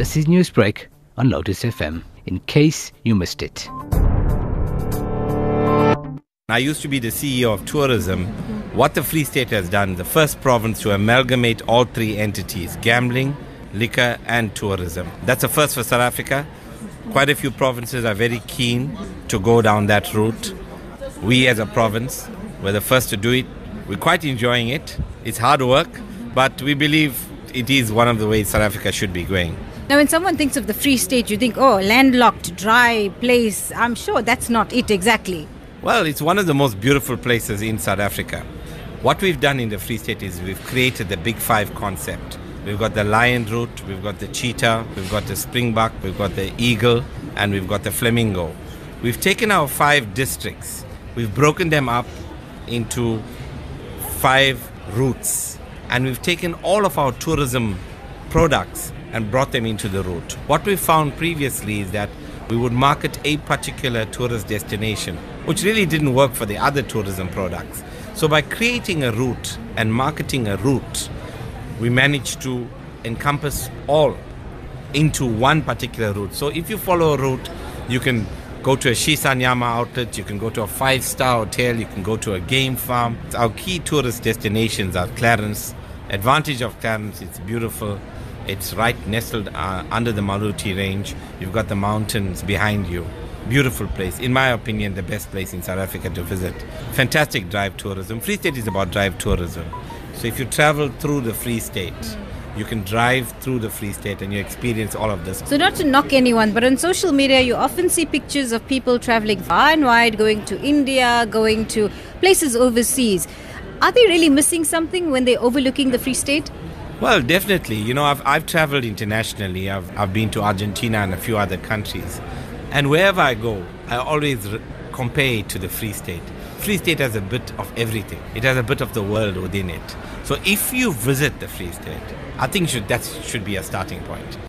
This is Newsbreak on Lotus FM, in case you missed it. I used to be the CEO of tourism. What the Free State has done, the first province to amalgamate all three entities gambling, liquor, and tourism. That's a first for South Africa. Quite a few provinces are very keen to go down that route. We, as a province, were the first to do it. We're quite enjoying it. It's hard work, but we believe it is one of the ways South Africa should be going. Now, when someone thinks of the Free State, you think, oh, landlocked, dry place. I'm sure that's not it exactly. Well, it's one of the most beautiful places in South Africa. What we've done in the Free State is we've created the Big Five concept. We've got the lion route, we've got the cheetah, we've got the springbok, we've got the eagle, and we've got the flamingo. We've taken our five districts, we've broken them up into five routes, and we've taken all of our tourism products and brought them into the route. What we found previously is that we would market a particular tourist destination, which really didn't work for the other tourism products. So, by creating a route and marketing a route, we managed to encompass all into one particular route. So, if you follow a route, you can go to a Shisanyama outlet, you can go to a five star hotel, you can go to a game farm. Our key tourist destinations are Clarens. Advantage of Clarens, it's beautiful. It's right nestled uh, under the Maluti range. You've got the mountains behind you. Beautiful place. In my opinion, the best place in South Africa to visit. Fantastic drive tourism. Free State is about drive tourism. So if you travel through the Free State, you can drive through the Free State and you experience all of this. So, not to knock anyone, but on social media, you often see pictures of people traveling far and wide, going to India, going to places overseas. Are they really missing something when they're overlooking the Free State? Well, definitely. You know, I've, I've traveled internationally. I've, I've been to Argentina and a few other countries. And wherever I go, I always r- compare it to the Free State. Free State has a bit of everything. It has a bit of the world within it. So if you visit the Free State, I think should, that should be a starting point.